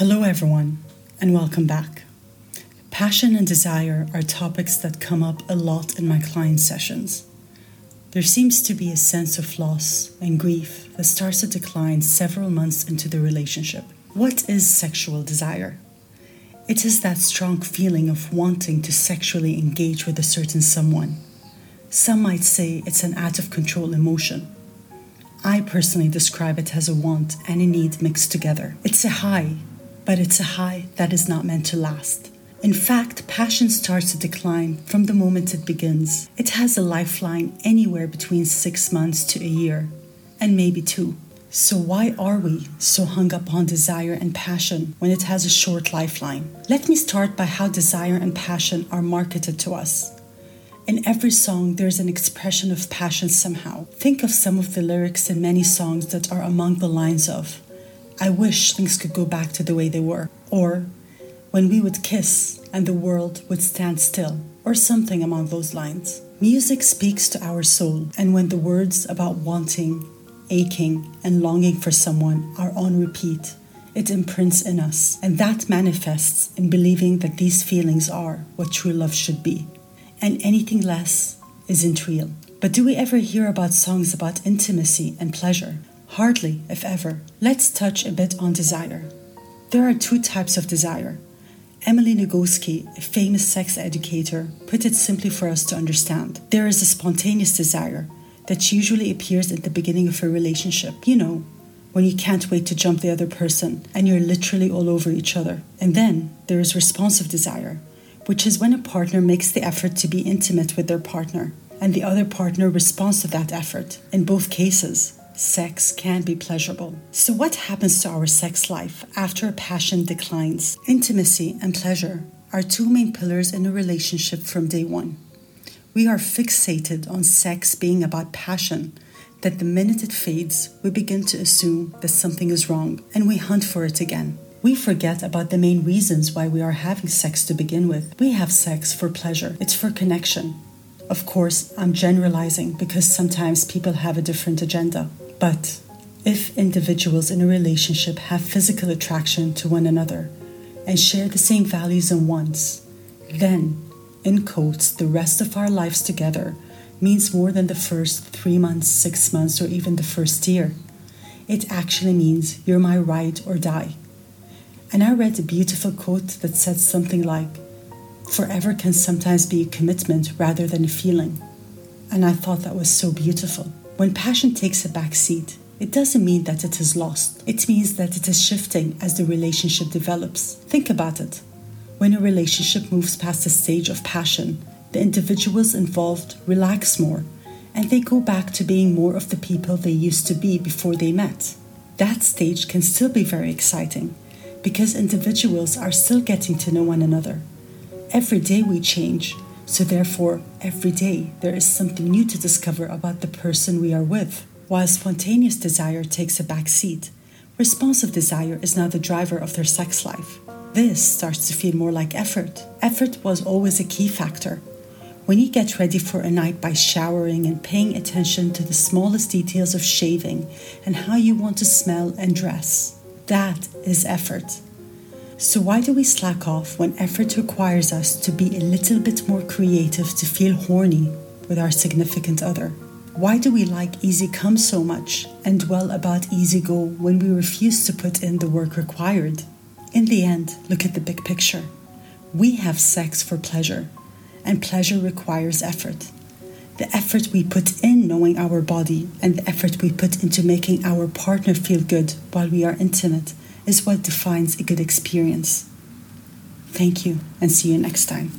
Hello, everyone, and welcome back. Passion and desire are topics that come up a lot in my client sessions. There seems to be a sense of loss and grief that starts to decline several months into the relationship. What is sexual desire? It is that strong feeling of wanting to sexually engage with a certain someone. Some might say it's an out of control emotion. I personally describe it as a want and a need mixed together. It's a high, but it's a high that is not meant to last. In fact, passion starts to decline from the moment it begins. It has a lifeline anywhere between six months to a year, and maybe two. So, why are we so hung up on desire and passion when it has a short lifeline? Let me start by how desire and passion are marketed to us. In every song, there is an expression of passion somehow. Think of some of the lyrics in many songs that are among the lines of, I wish things could go back to the way they were, or when we would kiss and the world would stand still, or something along those lines. Music speaks to our soul, and when the words about wanting, aching, and longing for someone are on repeat, it imprints in us, and that manifests in believing that these feelings are what true love should be, and anything less isn't real. But do we ever hear about songs about intimacy and pleasure? Hardly, if ever. Let's touch a bit on desire. There are two types of desire Emily Nagoski, a famous sex educator, put it simply for us to understand. There is a spontaneous desire that usually appears at the beginning of a relationship. You know, when you can't wait to jump the other person and you're literally all over each other. And then there is responsive desire, which is when a partner makes the effort to be intimate with their partner and the other partner responds to that effort. In both cases, sex can be pleasurable. So, what happens to our sex life after passion declines? Intimacy and pleasure are two main pillars in a relationship from day one. We are fixated on sex being about passion, that the minute it fades, we begin to assume that something is wrong and we hunt for it again. We forget about the main reasons why we are having sex to begin with. We have sex for pleasure, it's for connection. Of course, I'm generalizing because sometimes people have a different agenda. But if individuals in a relationship have physical attraction to one another and share the same values and wants, then, in quotes, the rest of our lives together means more than the first three months, six months, or even the first year. It actually means you're my ride or die. And I read a beautiful quote that said something like, Forever can sometimes be a commitment rather than a feeling. And I thought that was so beautiful. When passion takes a back seat, it doesn't mean that it is lost. It means that it is shifting as the relationship develops. Think about it. When a relationship moves past the stage of passion, the individuals involved relax more and they go back to being more of the people they used to be before they met. That stage can still be very exciting because individuals are still getting to know one another. Every day we change, so, therefore, every day there is something new to discover about the person we are with. While spontaneous desire takes a back seat, responsive desire is now the driver of their sex life. This starts to feel more like effort. Effort was always a key factor. When you get ready for a night by showering and paying attention to the smallest details of shaving and how you want to smell and dress, that is effort. So, why do we slack off when effort requires us to be a little bit more creative to feel horny with our significant other? Why do we like easy come so much and dwell about easy go when we refuse to put in the work required? In the end, look at the big picture. We have sex for pleasure, and pleasure requires effort. The effort we put in knowing our body and the effort we put into making our partner feel good while we are intimate is what defines a good experience. Thank you and see you next time.